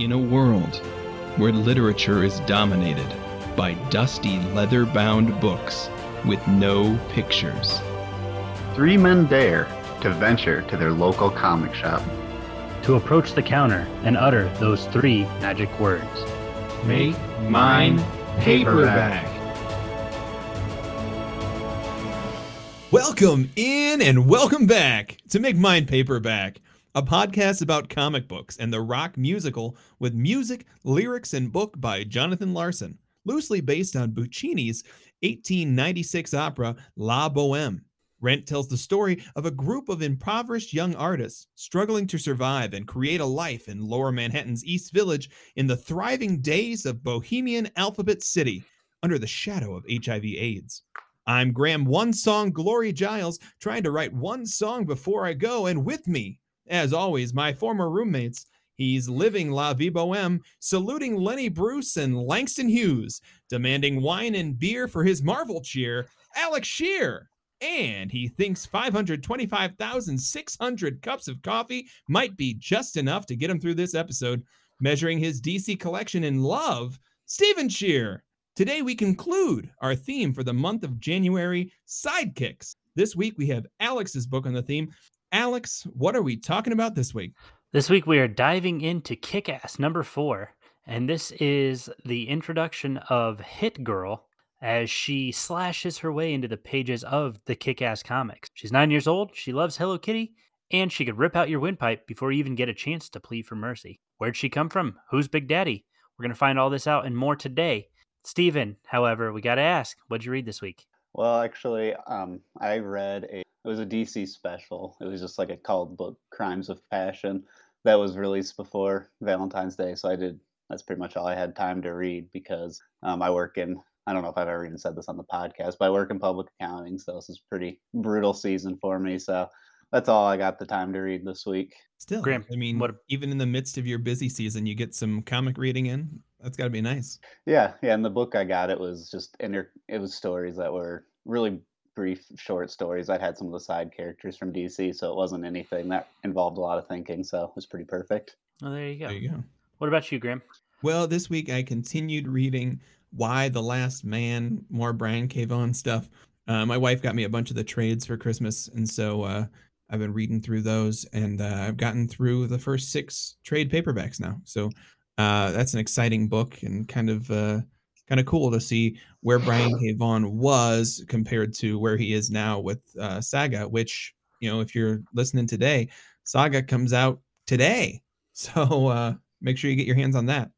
In a world where literature is dominated by dusty leather bound books with no pictures, Three men dare to venture to their local comic shop. to approach the counter and utter those three magic words. make mine paperback. Welcome in and welcome back to Make Mine Paperback, a podcast about comic books and the rock musical with music, lyrics, and book by Jonathan Larson, loosely based on Puccini's 1896 opera La Boheme. Rent tells the story of a group of impoverished young artists struggling to survive and create a life in lower Manhattan's East Village in the thriving days of Bohemian Alphabet City under the shadow of HIV/AIDS. I'm Graham One Song Glory Giles, trying to write one song before I go, and with me, as always, my former roommates. He's living La Vie Boheme, saluting Lenny Bruce and Langston Hughes, demanding wine and beer for his Marvel cheer, Alex Shear. And he thinks 525,600 cups of coffee might be just enough to get him through this episode, measuring his DC collection in love, Stephen Shear. Today, we conclude our theme for the month of January sidekicks. This week, we have Alex's book on the theme. Alex, what are we talking about this week? This week we are diving into Kick Ass number four, and this is the introduction of Hit Girl as she slashes her way into the pages of the Kick Ass comics. She's nine years old, she loves Hello Kitty, and she could rip out your windpipe before you even get a chance to plead for mercy. Where'd she come from? Who's Big Daddy? We're going to find all this out and more today. Steven, however, we got to ask, what'd you read this week? Well, actually, um, I read a it was a DC special. It was just like a called book, Crimes of Passion, that was released before Valentine's Day. So I did. That's pretty much all I had time to read because um, I work in. I don't know if I've ever even said this on the podcast, but I work in public accounting, so this is a pretty brutal season for me. So that's all I got the time to read this week. Still, Graham, I mean, what- even in the midst of your busy season, you get some comic reading in. That's got to be nice. Yeah, yeah. And the book I got, it was just inter. It was stories that were really brief, short stories. I'd had some of the side characters from DC, so it wasn't anything that involved a lot of thinking. So it was pretty perfect. Oh, there you go. There you go. What about you, Graham? Well, this week I continued reading Y: The Last Man, more Brian K. Vaughan stuff. Uh, my wife got me a bunch of the trades for Christmas, and so uh, I've been reading through those, and uh, I've gotten through the first six trade paperbacks now. So uh, that's an exciting book, and kind of uh, kind of cool to see where Brian K. Vaughan was compared to where he is now with uh, Saga. Which you know, if you're listening today, Saga comes out today, so uh, make sure you get your hands on that.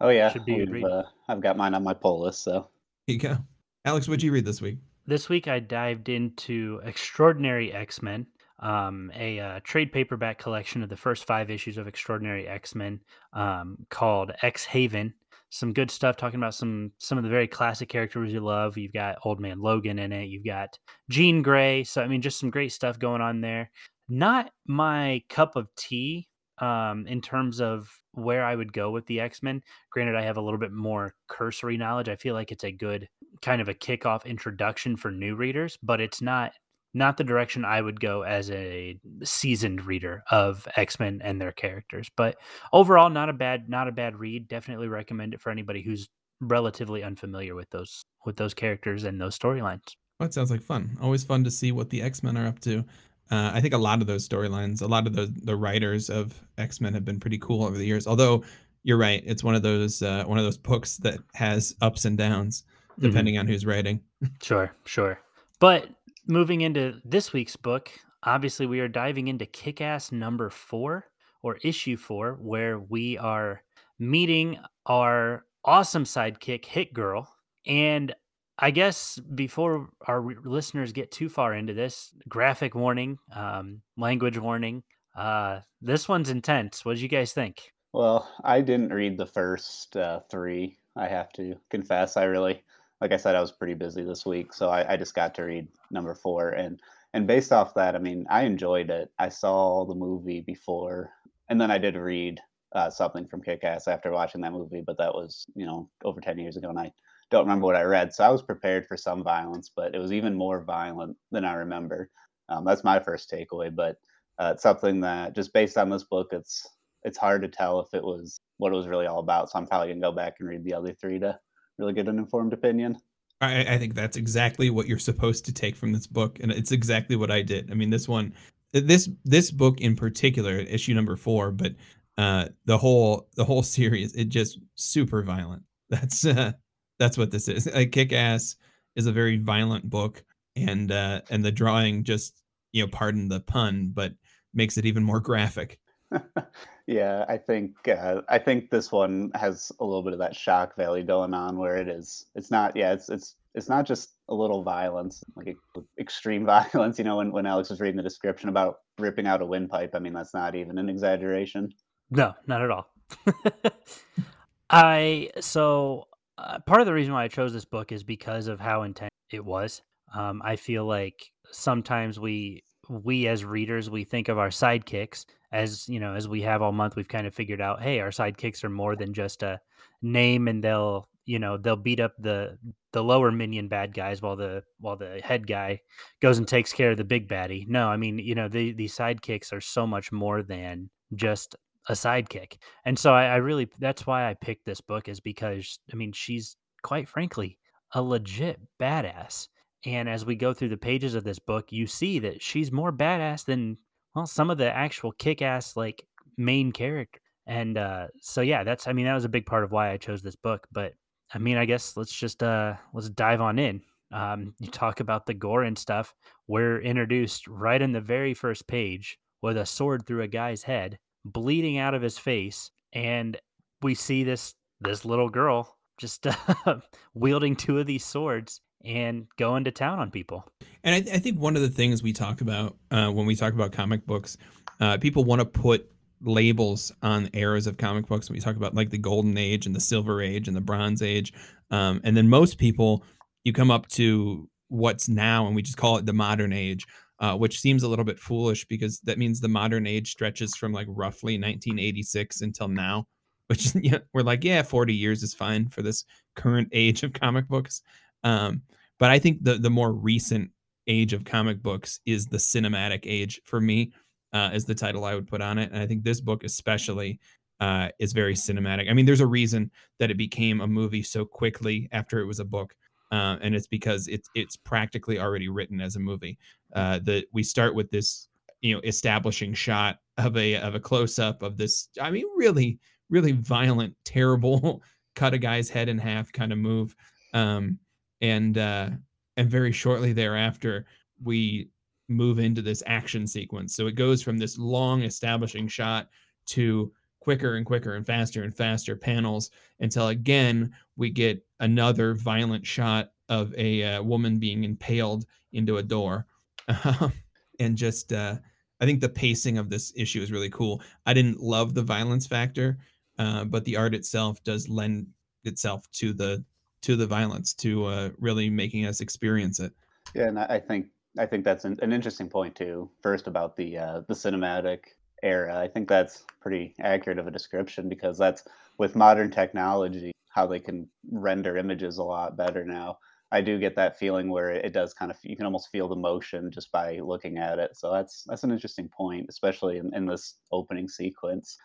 Oh yeah, Should be a good we've, uh, I've got mine on my pull list. So Here you go. Alex, what'd you read this week? This week I dived into Extraordinary X Men, um, a uh, trade paperback collection of the first five issues of Extraordinary X Men um, called X Haven. Some good stuff talking about some some of the very classic characters you love. You've got Old Man Logan in it. You've got Jean Grey. So I mean, just some great stuff going on there. Not my cup of tea um, in terms of where I would go with the X Men. Granted, I have a little bit more cursory knowledge. I feel like it's a good kind of a kickoff introduction for new readers, but it's not not the direction I would go as a seasoned reader of X-Men and their characters. But overall not a bad not a bad read. Definitely recommend it for anybody who's relatively unfamiliar with those with those characters and those storylines. Well, that sounds like fun. Always fun to see what the X Men are up to. Uh, I think a lot of those storylines, a lot of the the writers of X Men have been pretty cool over the years. Although you're right, it's one of those uh, one of those books that has ups and downs Mm-hmm. depending on who's writing. Sure, sure. But moving into this week's book, obviously we are diving into Kick Ass number four or issue four, where we are meeting our awesome sidekick, Hit Girl. And I guess before our listeners get too far into this, graphic warning, um, language warning. Uh, this one's intense. What did you guys think? Well, I didn't read the first uh, three. I have to confess. I really, like I said, I was pretty busy this week, so I, I just got to read number four, and and based off that, I mean, I enjoyed it. I saw the movie before, and then I did read uh, something from Kick-Ass after watching that movie, but that was you know over ten years ago, and I don't remember what I read. So I was prepared for some violence, but it was even more violent than I remember. Um, that's my first takeaway, but uh, it's something that just based on this book, it's it's hard to tell if it was what it was really all about. So I'm probably gonna go back and read the other three to really get an informed opinion. I, I think that's exactly what you're supposed to take from this book, and it's exactly what I did. I mean, this one, this this book in particular, issue number four, but uh, the whole the whole series, it just super violent. That's uh, that's what this is. Like Kick Ass is a very violent book, and uh, and the drawing just you know, pardon the pun, but makes it even more graphic. yeah, I think uh, I think this one has a little bit of that shock value going on, where it is. It's not. Yeah, it's it's it's not just a little violence, like extreme violence. You know, when when Alex was reading the description about ripping out a windpipe, I mean, that's not even an exaggeration. No, not at all. I so uh, part of the reason why I chose this book is because of how intense it was. Um, I feel like sometimes we we as readers we think of our sidekicks as you know as we have all month we've kind of figured out hey our sidekicks are more than just a name and they'll you know they'll beat up the the lower minion bad guys while the while the head guy goes and takes care of the big baddie. No i mean you know the these sidekicks are so much more than just a sidekick. And so I, I really that's why i picked this book is because i mean she's quite frankly a legit badass and as we go through the pages of this book, you see that she's more badass than well some of the actual kick-ass like main character. And uh, so yeah, that's I mean that was a big part of why I chose this book. But I mean, I guess let's just uh, let's dive on in. Um, you talk about the gore and stuff. We're introduced right in the very first page with a sword through a guy's head, bleeding out of his face, and we see this this little girl just uh, wielding two of these swords and going to town on people. And I, th- I think one of the things we talk about uh, when we talk about comic books, uh, people want to put labels on eras of comic books. We talk about like the golden age and the silver age and the bronze age, um, and then most people, you come up to what's now, and we just call it the modern age. Uh, which seems a little bit foolish because that means the modern age stretches from like roughly 1986 until now, which yeah, we're like, yeah, 40 years is fine for this current age of comic books. Um, but I think the the more recent age of comic books is the cinematic age for me, uh, is the title I would put on it. And I think this book especially uh, is very cinematic. I mean, there's a reason that it became a movie so quickly after it was a book. Uh, and it's because it's it's practically already written as a movie. Uh, that we start with this, you know, establishing shot of a of a close up of this. I mean, really, really violent, terrible, cut a guy's head in half kind of move. Um, and uh, and very shortly thereafter we move into this action sequence. So it goes from this long establishing shot to quicker and quicker and faster and faster panels until again we get another violent shot of a uh, woman being impaled into a door. and just uh, I think the pacing of this issue is really cool. I didn't love the violence factor, uh, but the art itself does lend itself to the to the violence to uh, really making us experience it. Yeah, and I think I think that's an, an interesting point too. First about the uh, the cinematic era, I think that's pretty accurate of a description because that's with modern technology how they can render images a lot better now. I do get that feeling where it does kind of you can almost feel the motion just by looking at it. So that's that's an interesting point, especially in, in this opening sequence.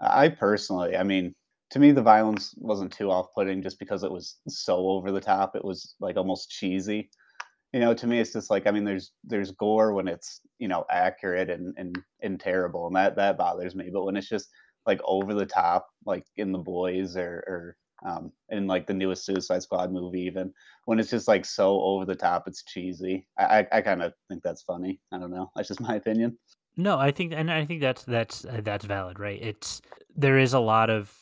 I personally, I mean, to me the violence wasn't too off-putting just because it was so over the top. It was like almost cheesy. You know to me it's just like i mean there's there's gore when it's you know accurate and and, and terrible and that that bothers me. But when it's just like over the top like in the boys or or um in like the newest suicide squad movie even when it's just like so over the top it's cheesy. I i, I kind of think that's funny. I don't know. That's just my opinion. No i think and i think that's that's that's valid right? It's there is a lot of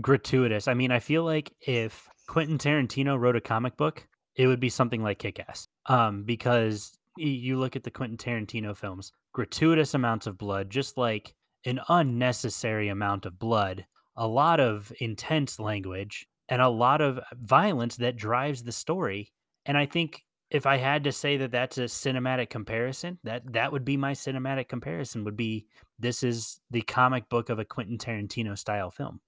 gratuitous. I mean, I feel like if Quentin Tarantino wrote a comic book, it would be something like Kick Ass. Um, because you look at the Quentin Tarantino films, gratuitous amounts of blood, just like an unnecessary amount of blood, a lot of intense language, and a lot of violence that drives the story. And I think if I had to say that that's a cinematic comparison, that that would be my cinematic comparison. Would be this is the comic book of a Quentin Tarantino style film.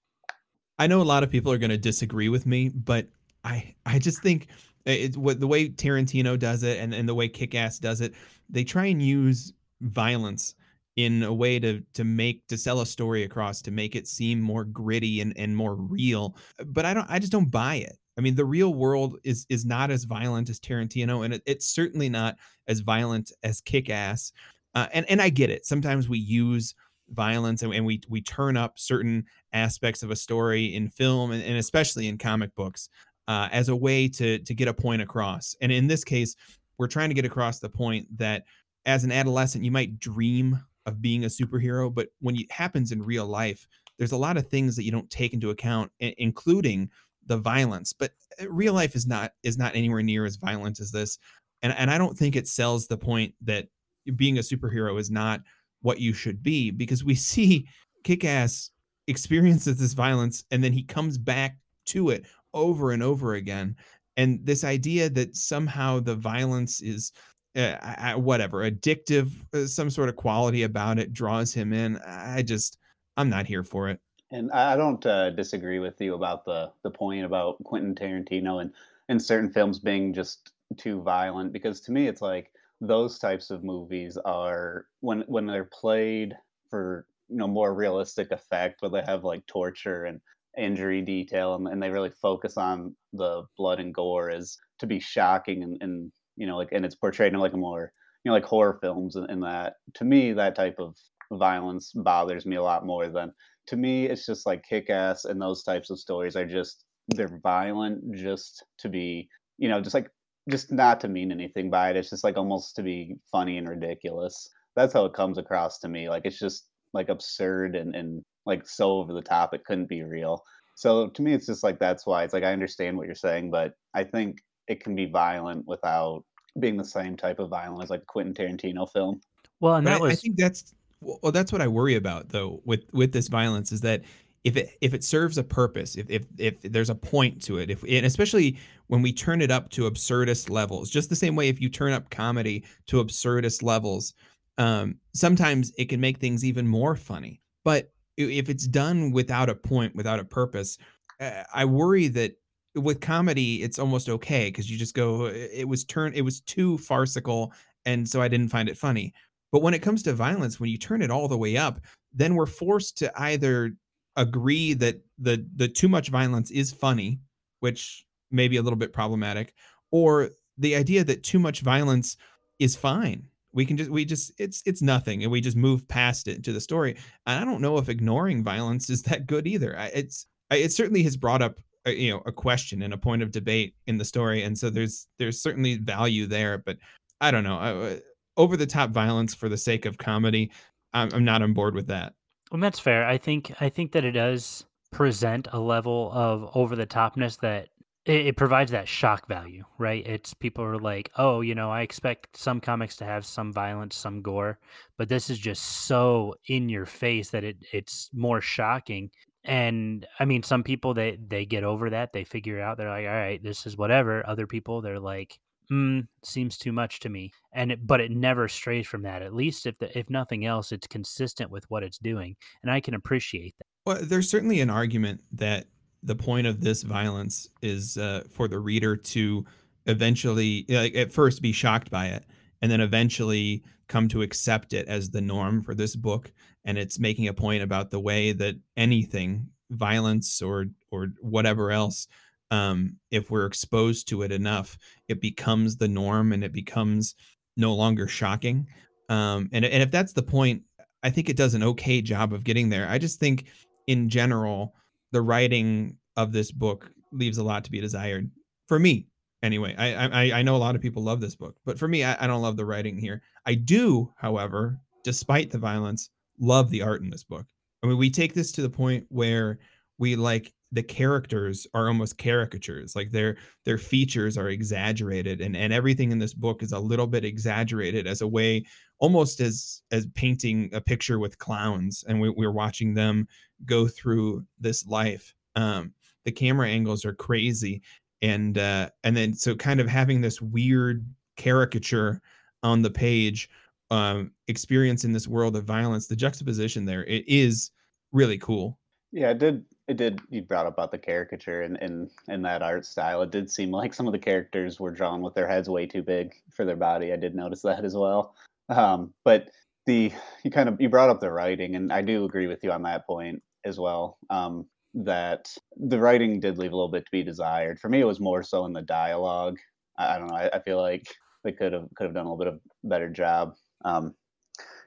I know a lot of people are going to disagree with me, but I I just think it, what the way Tarantino does it and, and the way Kick Ass does it, they try and use violence in a way to to make to sell a story across to make it seem more gritty and and more real but i don't i just don't buy it. I mean the real world is is not as violent as tarantino and it, it's certainly not as violent as kick-ass uh, and and i get it. Sometimes we use violence and, and we we turn up certain aspects of a story in film and, and especially in comic books uh, as a way to to get a point across and in this case we're trying to get across the point that as an adolescent you might dream of being a superhero, but when it happens in real life, there's a lot of things that you don't take into account, including the violence. But uh, real life is not is not anywhere near as violent as this, and and I don't think it sells the point that being a superhero is not what you should be because we see Kick-Ass experiences this violence and then he comes back to it over and over again. And this idea that somehow the violence is uh, whatever addictive uh, some sort of quality about it draws him in i just i'm not here for it. And i don't uh, disagree with you about the the point about quentin tarantino and and certain films being just too violent because to me it's like those types of movies are when when they're played for you know more realistic effect where they have like torture and injury detail and, and they really focus on the blood and gore is to be shocking and, and you know, like and it's portrayed in like a more you know like horror films and, and that. To me that type of violence bothers me a lot more than to me it's just like kick ass and those types of stories are just they're violent just to be you know just like just not to mean anything by it it's just like almost to be funny and ridiculous that's how it comes across to me like it's just like absurd and, and like so over the top it couldn't be real so to me it's just like that's why it's like i understand what you're saying but i think it can be violent without being the same type of violence as like Quentin Tarantino film. Well, and that I, was I think that's well that's what I worry about though with with this violence is that if it if it serves a purpose, if if if there's a point to it, if and especially when we turn it up to absurdist levels, just the same way if you turn up comedy to absurdist levels, um, sometimes it can make things even more funny. But if it's done without a point, without a purpose, uh, I worry that with comedy it's almost okay because you just go it was turned it was too farcical and so i didn't find it funny but when it comes to violence when you turn it all the way up then we're forced to either agree that the the too much violence is funny which may be a little bit problematic or the idea that too much violence is fine. We can just we just it's it's nothing and we just move past it to the story. And i don't know if ignoring violence is that good either. It's it certainly has brought up a, you know a question and a point of debate in the story and so there's there's certainly value there but i don't know. Uh, over the top violence for the sake of comedy I'm, I'm not on board with that well that's fair. I think i think that it does present a level of over the topness that it, it provides that shock value right? It's people are like oh you know i expect some comics to have some violence some gore but this is just so in your face that it it's more shocking. And i mean some people they they get over that. They figure it out. They're like all right this is whatever. Other people they're like mm, seems too much to me and it, but it never strays from that at least if the, if nothing else it's consistent with what it's doing and i can appreciate that. Well there's certainly an argument that the point of this violence is uh, for the reader to eventually like at first be shocked by it and then eventually come to accept it as the norm for this book and it's making a point about the way that anything violence or or whatever else um, if we're exposed to it enough it becomes the norm and it becomes no longer shocking. Um, and, and if that's the point i think it does an okay job of getting there. I just think in general the writing of this book leaves a lot to be desired. For me anyway. I i, I know a lot of people love this book but for me I, I don't love the writing here. I do however despite the violence love the art in this book. I mean, we take this to the point where we like the characters are almost caricatures like their their features are exaggerated and and everything in this book is a little bit exaggerated as a way almost as as painting a picture with clowns and we, we're watching them go through this life um the camera angles are crazy and uh and then so kind of having this weird caricature on the page um, experience in this world of violence, the juxtaposition there it is really cool. Yeah, it did. It did. You brought up about the caricature and in, in, in that art style. It did seem like some of the characters were drawn with their heads way too big for their body. I did notice that as well. Um, but the you kind of you brought up the writing, and I do agree with you on that point as well. Um, that the writing did leave a little bit to be desired. For me, it was more so in the dialogue. I, I don't know. I, I, feel like they could have could have done a little bit of better job. Um,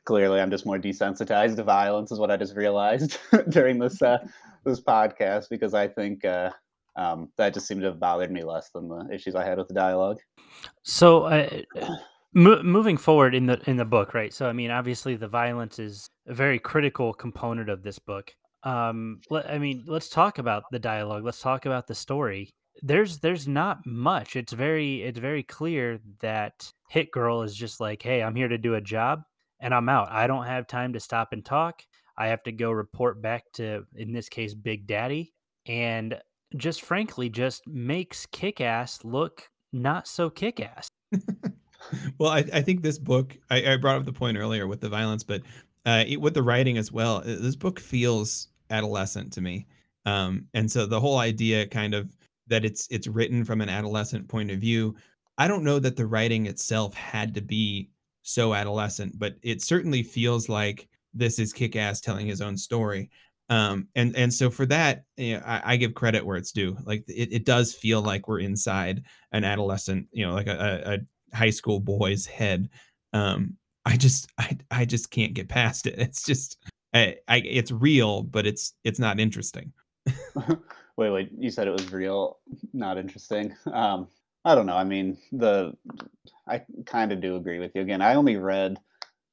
clearly, I'm just more desensitized to violence, is what I just realized during this uh, this podcast because I think uh, um, that just seemed to have bothered me less than the issues I had with the dialogue. So, uh, mo- moving forward in the in the book, right? So, I mean, obviously, the violence is a very critical component of this book. Um, let, I mean, let's talk about the dialogue. Let's talk about the story. There's there's not much. It's very it's very clear that Hit Girl is just like, hey, I'm here to do a job, and I'm out. I don't have time to stop and talk. I have to go report back to, in this case, Big Daddy, and just frankly, just makes Kick Ass look not so kick ass. well, I, I, think this book, I, I, brought up the point earlier with the violence, but uh, it, with the writing as well, this book feels adolescent to me. Um, and so the whole idea kind of that it's it's written from an adolescent point of view. I don't know that the writing itself had to be so adolescent, but it certainly feels like this is kick ass telling his own story. Um, and and so for that, you know, I, I, give credit where it's due. Like it, it does feel like we're inside an adolescent, you know, like a, a high school boy's head. Um, I just I I just can't get past it. It's just I, I it's real, but it's it's not interesting. wait, wait, you said it was real, not interesting. Um, I don't know. I mean, the I kind of do agree with you. Again, I only read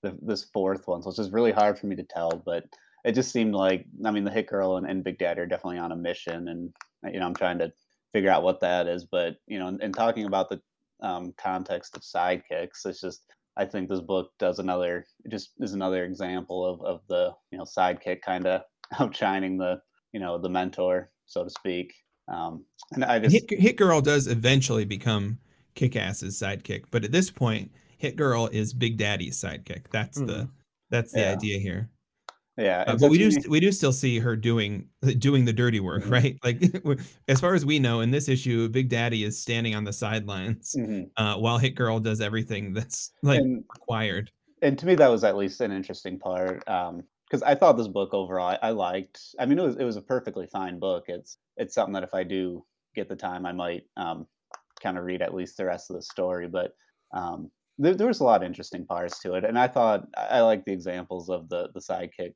the, this fourth one, so it's just really hard for me to tell. But it just seemed like I mean, the Hit Girl and, and Big Daddy are definitely on a mission, and you know, I'm trying to figure out what that is. But you know, and, talking about the um, context of sidekicks, it's just I think this book does another just is another example of of the you know sidekick kind of outshining the you know the mentor, so to speak. Um, and I just Hit, Hit Girl does eventually become Kick Ass's sidekick, but at this point, Hit Girl is Big Daddy's sidekick. That's mm-hmm. the that's the yeah. idea here. Yeah, uh, but we do we do still see her doing doing the dirty work, mm-hmm. right? Like as far as we know, in this issue, Big Daddy is standing on the sidelines mm-hmm. uh, while Hit Girl does everything that's like and, required. And to me, that was at least an interesting part because um, I thought this book overall I, I, liked. I mean, it was it was a perfectly fine book. It's it's something that if I do get the time, I might um, kind of read at least the rest of the story. But um, there, there was a lot of interesting parts to it, and I thought I like the examples of the the sidekick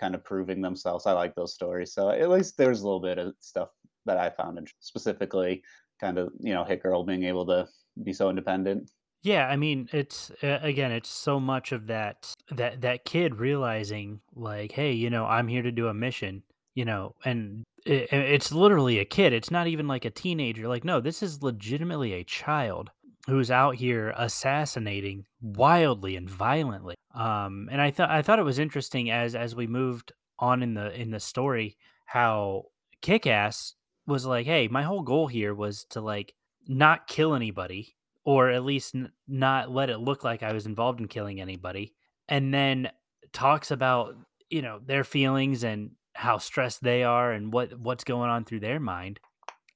kind of proving themselves. I like those stories, so at least there's a little bit of stuff that I found specifically kind of you know Hit Girl being able to be so independent. Yeah, I mean, it's uh, again, it's so much of that that that kid realizing like, hey, you know, I'm here to do a mission, you know, and it, it's literally a kid. It's not even like a teenager. Like, no, this is legitimately a child who's out here assassinating wildly and violently. Um, and I thought I thought it was interesting as as we moved on in the in the story how Kick-Ass was like, "Hey, my whole goal here was to like not kill anybody, or at least n- not let it look like I was involved in killing anybody." And then talks about you know their feelings and how stressed they are and what what's going on through their mind.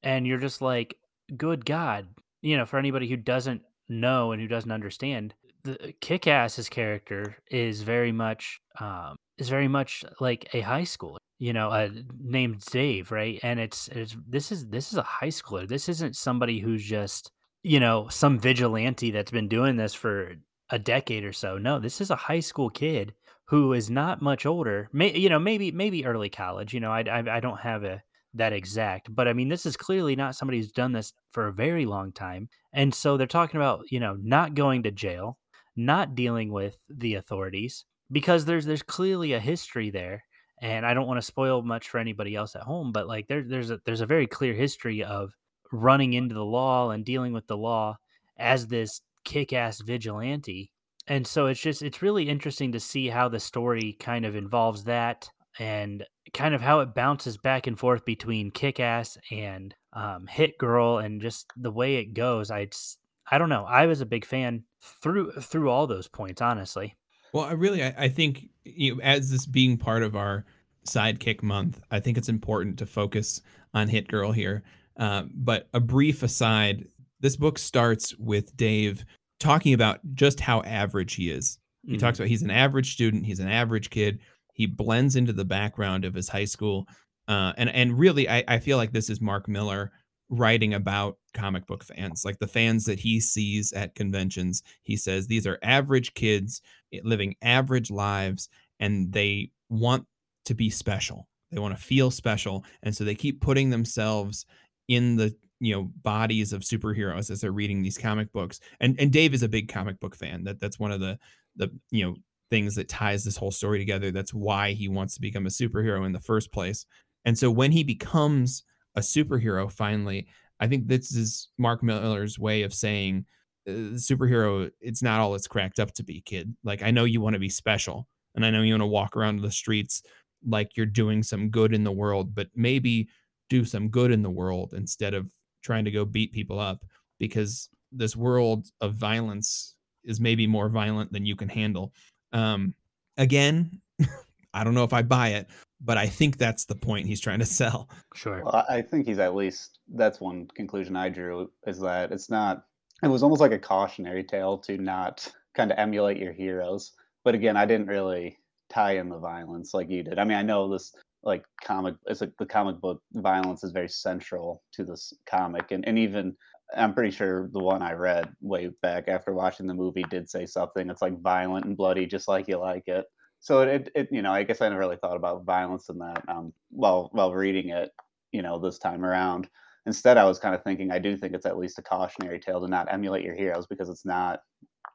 And you're just like, "Good God, you know, for anybody who doesn't know and who doesn't understand, the Kick-Ass's character is very much um, is very much like a high schooler, you know, uh, named Dave, right? And it's it's this is this is a high schooler. This isn't somebody who's just you know some vigilante that's been doing this for a decade or so. No, this is a high school kid who is not much older. May, you know, maybe maybe early college. You know, I I, I don't have a that exact. But I mean, this is clearly not somebody who's done this for a very long time. And so they're talking about, you know, not going to jail, not dealing with the authorities because there's there's clearly a history there. And I don't want to spoil much for anybody else at home, but like there, there's a there's a very clear history of running into the law and dealing with the law as this kick-ass vigilante. And so it's just it's really interesting to see how the story kind of involves that and kind of how it bounces back and forth between kick ass and um, hit girl and just the way it goes i just, i don't know. I was a big fan through through all those points honestly. Well i really i, I think you know, as this being part of our sidekick month i think it's important to focus on hit girl here. Uh, but a brief aside this book starts with dave talking about just how average he is. He talks about he's an average student, he's an average kid. He blends into the background of his high school. Uh, and and really, I, I feel like this is Mark Millar writing about comic book fans, like the fans that he sees at conventions. He says these are average kids eh, living average lives, and they want to be special. They want to feel special, and so they keep putting themselves in the you know bodies of superheroes as they're reading these comic books. And and Dave is a big comic book fan. That that's one of the the you know things that ties this whole story together. That's why he wants to become a superhero in the first place. And so when he becomes a superhero finally, I think this is Mark Millar's way of saying uh, superhero it's not all it's cracked up to be, kid. Like I know you want to be special and I know you want to walk around the streets like you're doing some good in the world, but maybe do some good in the world instead of trying to go beat people up because this world of violence is maybe more violent than you can handle. Um, again, I don't know if I buy it, but I think that's the point he's trying to sell. Sure. Well, I think he's at least that's one conclusion I drew is that it's not. It was almost like a cautionary tale to not kind of emulate your heroes. But again, I didn't really tie in the violence like you did. I mean, I know this like comic it's like the comic book violence is very central to this comic and, and even i'm pretty sure the one i read way back after watching the movie did say something. It's like violent and bloody just like you like it. So it, it you know i guess i never really thought about violence in that um while while reading it you know this time around. Instead i was kind of thinking i do think it's at least a cautionary tale to not emulate your heroes because it's not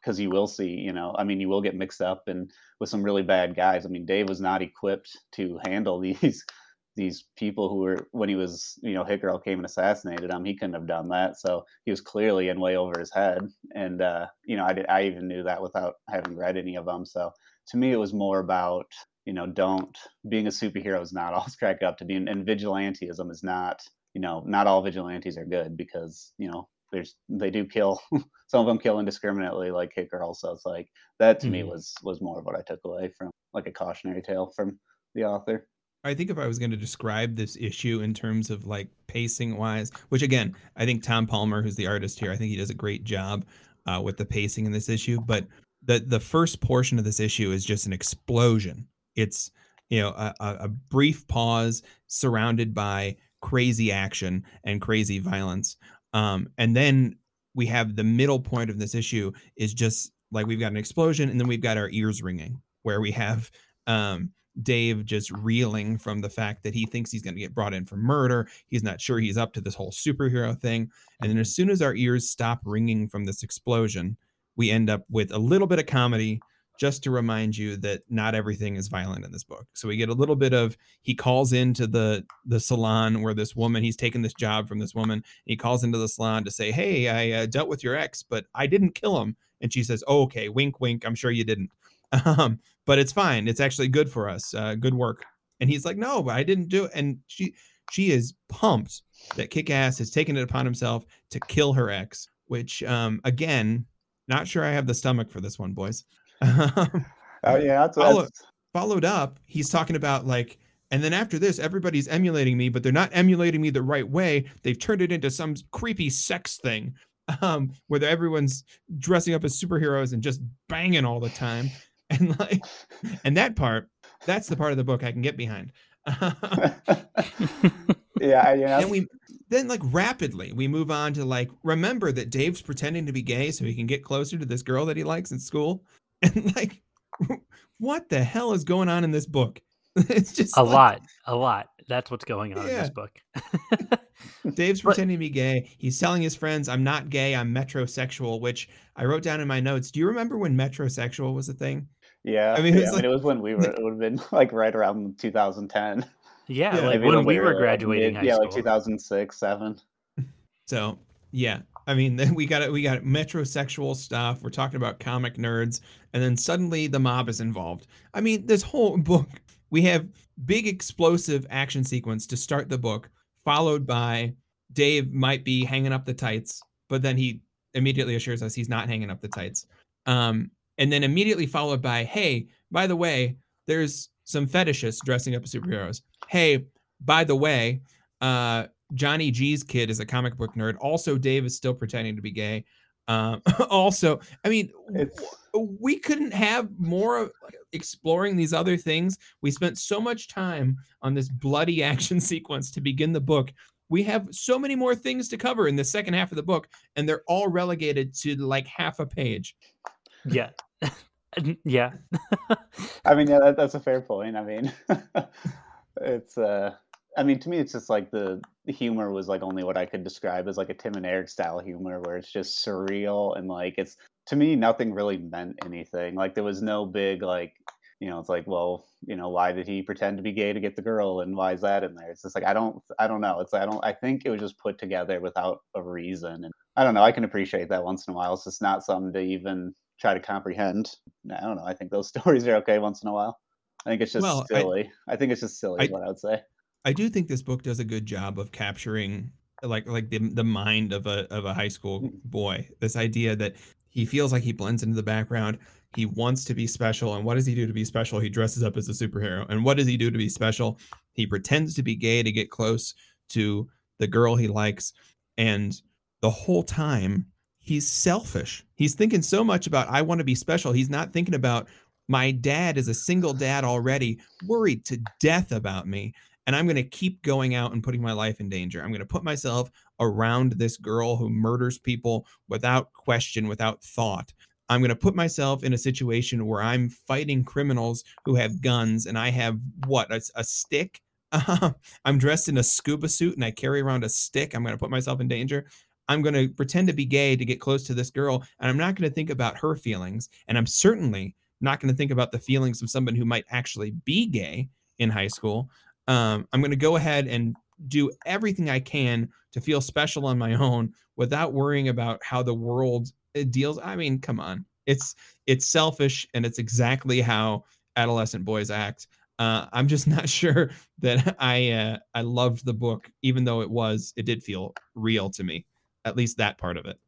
because you will see, you know, I mean, you will get mixed up and with some really bad guys. I mean, Dave was not equipped to handle these these people who were when he was, you know, Hit Girl came and assassinated him. He couldn't have done that, so he was clearly in way over his head. And uh, you know, I did, I even knew that without having read any of them. So to me, it was more about you know, don't being a superhero is not all it's cracked up to be, and, and vigilanteism is not you know, not all vigilantes are good because you know there's they do kill some of them kill indiscriminately like Hit Girl so it's like that to mm-hmm. me was was more of what i took away from like a cautionary tale from the author i think if i was going to describe this issue in terms of like pacing wise which again i think tom palmer who's the artist here i think he does a great job uh, with the pacing in this issue but the the first portion of this issue is just an explosion. It's you know a, a brief pause surrounded by crazy action and crazy violence um, and then we have the middle point of this issue is just like we've got an explosion and then we've got our ears ringing where we have um, Dave just reeling from the fact that he thinks he's going to get brought in for murder. He's not sure he's up to this whole superhero thing. And then as soon as our ears stop ringing from this explosion, we end up with a little bit of comedy just to remind you that not everything is violent in this book. So we get a little bit of he calls into the the salon where this woman he's taken this job from this woman. he calls into the salon to say, "Hey, I uh, dealt with your ex, but I didn't kill him." And she says, oh, "Okay, wink, wink. I'm sure you didn't, um, but it's fine. It's actually good for us. Uh, good work." And he's like, "No, but I didn't do it." And she she is pumped that Kick Ass has taken it upon himself to kill her ex, which um, again, not sure I have the stomach for this one, boys. oh yeah, that's, Follow, followed up. He's talking about like, and then after this, everybody's emulating me, but they're not emulating me the right way. They've turned it into some creepy sex thing, um, where everyone's dressing up as superheroes and just banging all the time, and like, and that part, that's the part of the book I can get behind. yeah, yeah. And we then like rapidly we move on to like remember that Dave's pretending to be gay so he can get closer to this girl that he likes in school. and like what the hell is going on in this book it's just a like, lot a lot that's what's going on yeah. in this book dave's but, pretending to be gay he's telling his friends i'm not gay i'm metrosexual which i wrote down in my notes do you remember when metrosexual was a thing yeah i mean it, yeah, was, like, I mean, it was when we were it would have been like right around 2010 yeah, yeah like when we were graduating mid, yeah school. like 2006 7 so yeah I mean, then we got we got metrosexual stuff. We're talking about comic nerds, and then suddenly the mob is involved. I mean, this whole book we have big explosive action sequence to start the book, followed by Dave might be hanging up the tights, but then he immediately assures us he's not hanging up the tights. Um, and then immediately followed by, hey, by the way, there's some fetishists dressing up as superheroes. Hey, by the way, uh, Johnny G's kid is a comic book nerd. Also, Dave is still pretending to be gay. Um, also, I mean, It's we couldn't have more exploring these other things. We spent so much time on this bloody action sequence to begin the book. We have so many more things to cover in the second half of the book, and they're all relegated to like half a page. Yeah. yeah. I mean, yeah, that, that's a fair point. I mean, it's uh, I mean, to me, it's just like the, the humor was like only what I could describe as like a Tim and Eric style humor, where it's just surreal and like it's to me nothing really meant anything. Like there was no big like you know, it's like, well, you know, why did he pretend to be gay to get the girl, and why is that in there? It's just like I don't, I don't know. It's I don't, I think it was just put together without a reason, and I don't know. I can appreciate that once in a while. It's just not something to even try to comprehend. I don't know. I think those stories are okay once in a while. I think it's just Well, I- silly. I, think it's just silly. I- is what I would say. I do think this book does a good job of capturing like like the the mind of a of a high school mm. boy. This idea that he feels like he blends into the background. He wants to be special, and what does he do to be special? He dresses up as a superhero. And what does he do to be special? He pretends to be gay to get close to the girl he likes, and the whole time he's selfish. He's thinking so much about I want to be special. He's not thinking about my dad is a single dad already, worried to death about me and I'm going to keep going out and putting my life in danger. I'm going to put myself around this girl who murders people without question, without thought. I'm going to put myself in a situation where I'm fighting criminals who have guns and I have what, a, a stick? I'm dressed in a scuba suit and I carry around a stick. I'm going to put myself in danger. I'm going to pretend to be gay to get close to this girl and I'm not going to think about her feelings. And I'm certainly not going to think about the feelings of someone who might actually be gay in high school um, I'm going to go ahead and do everything I can to feel special on my own without worrying about how the world uh, deals. I mean, come on, it's it's selfish and it's exactly how adolescent boys act. Uh, I'm just not sure that I uh, I loved the book, even though it was it did feel real to me, at least that part of it.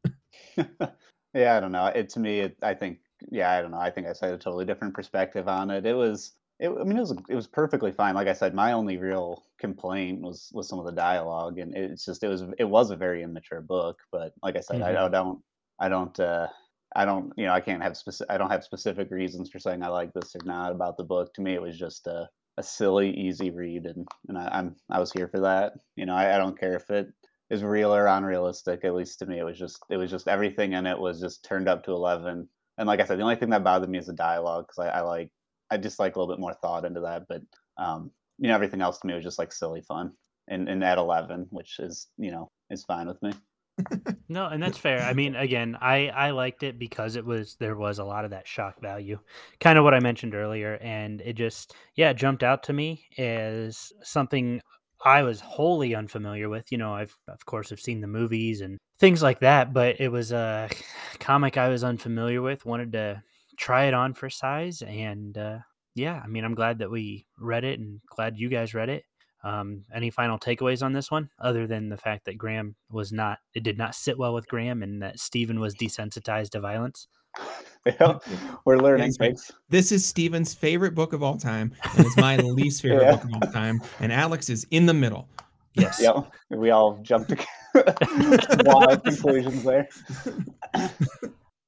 yeah, I don't know. It to me, it, I think, yeah, I don't know. I think I said a totally different perspective on it. It was, it, I mean, it was it was perfectly fine. Like I said, my only real complaint was was some of the dialogue, and it's just it was it was a very immature book. But like I said, I, I don't I don't uh, I don't you know I can't have specific I don't have specific reasons for saying I like this or not about the book. To me, it was just a a silly, easy read, and and I, I'm I was here for that. You know, I, I don't care if it is real or unrealistic. At least to me, it was just it was just everything in it was just turned up to eleven. And like I said, the only thing that bothered me is the dialogue because I, I like I just like a little bit more thought into that. But um, you know, everything else to me was just like silly fun. And and at eleven, which is you know is fine with me. No, and that's fair. I mean, again, I I liked it because it was there was a lot of that shock value, kind of what I mentioned earlier, and it just yeah jumped out to me as something I was wholly unfamiliar with. You know, I've of course I've seen the movies and things like that, but it was a comic I was unfamiliar with. Wanted to try it on for size, and uh, yeah, I mean, I'm glad that we read it, and glad you guys read it. Um, any final takeaways on this one, other than the fact that Graham was not, it did not sit well with Graham, and that Stephen was desensitized to violence. Yeah, we're learning. Right. This is Steven's favorite book of all time, and it's my least favorite Yeah. book of all time. And Alex is in the middle. Yes. Yeah, we all jumped to wild conclusions there.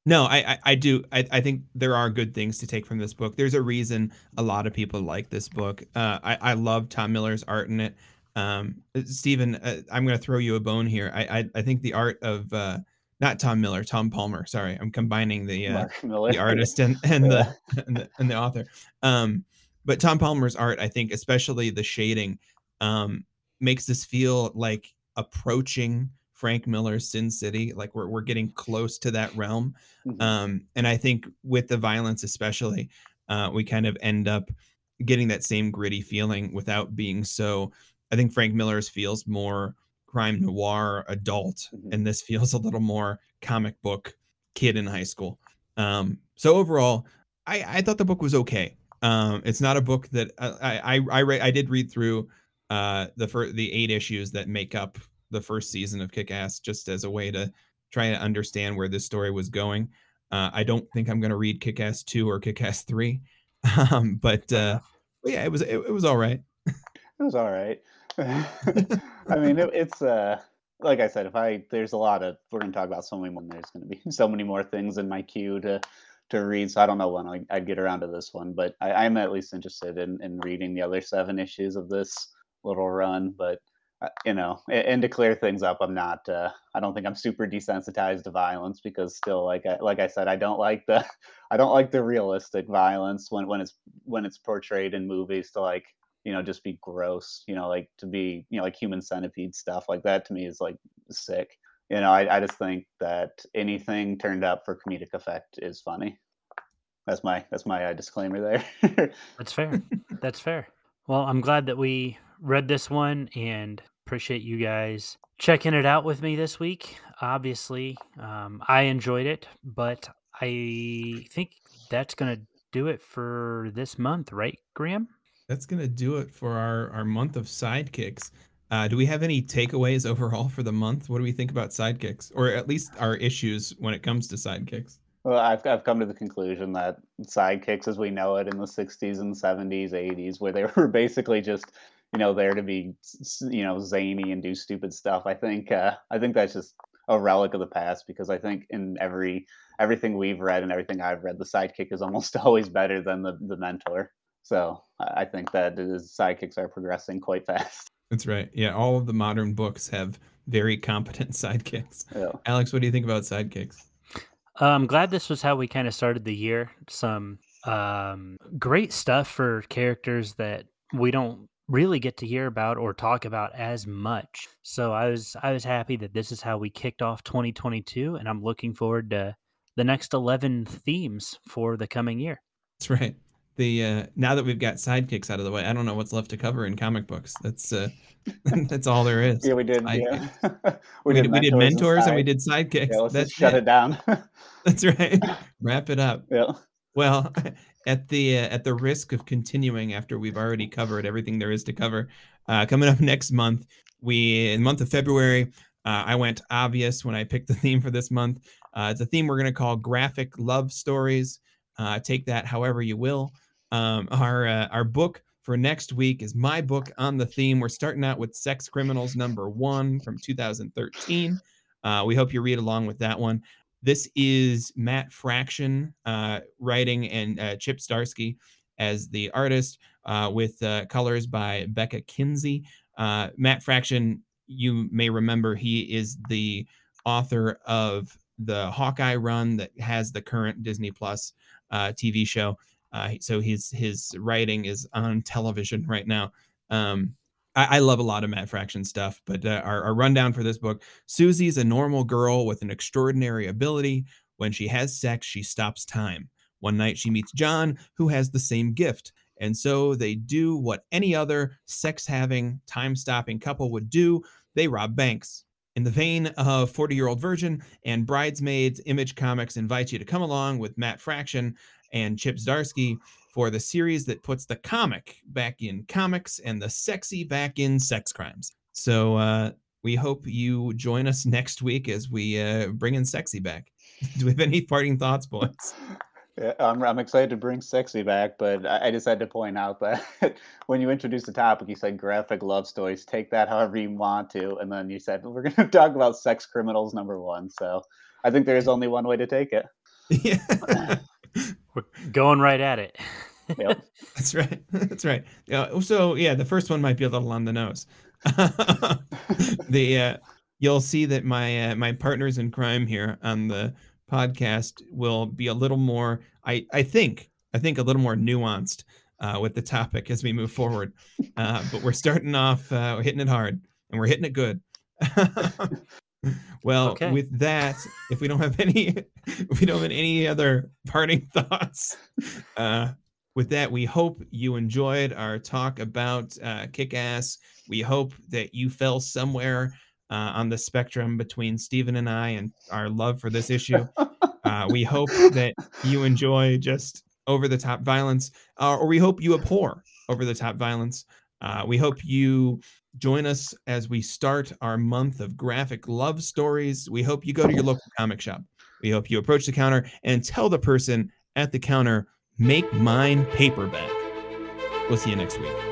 No, I, I, I do. I, I think there are good things to take from this book. There's a reason a lot of people like this book. Uh, I, I love Tom Miller's art in it. Um, Stephen, uh, I'm going to throw you a bone here. I, I, I think the art of uh, not Tom Miller, Tom Palmer. Sorry, I'm combining the uh, the artist and, and the and the and the author. Um, but Tom Palmer's art, I think, especially the shading, um, makes this feel like approaching Frank Miller's Sin City. Like we're we're getting close to that realm. Mhm. Um, and I think with the violence, especially, uh, we kind of end up getting that same gritty feeling without being so. I think Frank Miller's feels more crime noir adult, Mhm. and this feels a little more comic book kid in high school. Um, so overall, I, I thought the book was okay. Um, it's not a book that uh, I I I, re- I did read through uh, the the eight issues that make up the first season of Kick Ass just as a way to try to understand where this story was going. Uh, I don't think I'm going to read Kick Ass two or Kick Ass three, um, but uh, yeah, it was it, it was all right. It was all right. I mean, it, it's uh, like I said, if I there's a lot of we're gonna talk about so many more. There's gonna be so many more things in my queue to to read. So I don't know when I, I'd get around to this one, but I, I'm at least interested in in reading the other seven issues of this little run. But uh, you know, and, and to clear things up, I'm not. Uh, I don't think I'm super desensitized to violence because still, like I like I said, I don't like the I don't like the realistic violence when when it's when it's portrayed in movies to like you know just be gross you know like to be you know like human centipede stuff like that to me is like sick you know i, I just think that anything turned up for comedic effect is funny that's my that's my uh, disclaimer there That's fair. That's fair. Well, I'm glad that we read this one and appreciate you guys checking it out with me this week. Obviously, um, I enjoyed it, but I think that's to do it for this month, right, Graham? That's gonna do it for our our month of sidekicks. Uh, do we have any takeaways overall for the month? What do we think about sidekicks, or at least our issues when it comes to sidekicks? well I've, I've come to the conclusion that sidekicks as we know it in the 60s and 70s 80s where they were basically just you know there to be you know zany and do stupid stuff i think uh, i think that's just a relic of the past because i think in every everything we've read and everything i've read the sidekick is almost always better than the, the mentor so i I think that his sidekicks are progressing quite fast That's right. Yeah, all of the modern books have very competent sidekicks. yeah Alex, what do you think about sidekicks? Uh, I'm glad this was how we kind of started the year. Some um, great stuff for characters that we don't really get to hear about or talk about as much. So I was I was happy that this is how we kicked off 2022, and I'm looking forward to the next 11 themes for the coming year. That's right. The uh, now that we've got sidekicks out of the way, I don't know what's left to cover in comic books. That's uh, that's all there is. yeah we did yeah we, did, we did mentors and we did sidekicks. yeah, let's that's just shut it. it down That's right. Wrap it up. yeah Well, at the uh, at the risk of continuing after we've already covered everything there is to cover, uh, coming up next month, we in the month of February, uh, I went obvious when I picked the theme for this month. Uh, it's a theme we're going to call graphic love stories. Uh, take that however you will. Um, our uh, our book for next week is my book on the theme. We're starting out with Sex Criminals number one from 2013. Uh, we hope you read along with that one. This is Matt Fraction uh, writing and uh, Chip Zdarsky as the artist, uh, with colors by Becca Kinsey. Matt Fraction, you may remember, he is the author of the Hawkeye run that has the current Disney Plus TV show. Uh, so his his writing is on television right now. Um, I, I love a lot of Matt Fraction stuff, but uh, our, our rundown for this book Susie's a normal girl with an extraordinary ability. When she has sex, she stops time. One night she meets John, who has the same gift. And so they do what any other sex having, time stopping couple would do they rob banks. In the vein of 40 Year Old Virgin and Bridesmaids, Image Comics invites you to come along with Matt Fraction and Chip Zdarsky for the series that puts the comic back in comics and the sexy back in sex crimes. So uh, we hope you join us next week as we uh, bring in sexy back. Do we have any parting thoughts, boys? Yeah, I'm, I'm excited to bring sexy back, but I, I just had to point out that when you introduced the topic, you said graphic love stories. Take that however you want to, and then you said we're going to talk about sex criminals number one. So I think there is only one way to take it. yeah. We're going right at it. Yep. That's right. That's right. Yeah. So yeah, the first one might be a little on the nose. the uh, you'll see that my uh, my partners in crime here on the podcast will be a little more. I I think I think a little more nuanced uh, with the topic as we move forward. Uh, but we're starting off uh, we're hitting it hard and we're hitting it good. well, Okay. with that, if we don't have any, if we don't have any other parting thoughts, uh, with that, we hope you enjoyed our talk about uh, Kick-Ass. We hope that you fell somewhere uh, on the spectrum between Stephen and I and our love for this issue. Uh, we hope that you enjoy just over the top violence, uh, or we hope you abhor over the top violence. Uh, we hope you join us as we start our month of graphic love stories. We hope you go to your local comic shop. We hope you approach the counter and tell the person at the counter, make mine paperback. We'll see you next week.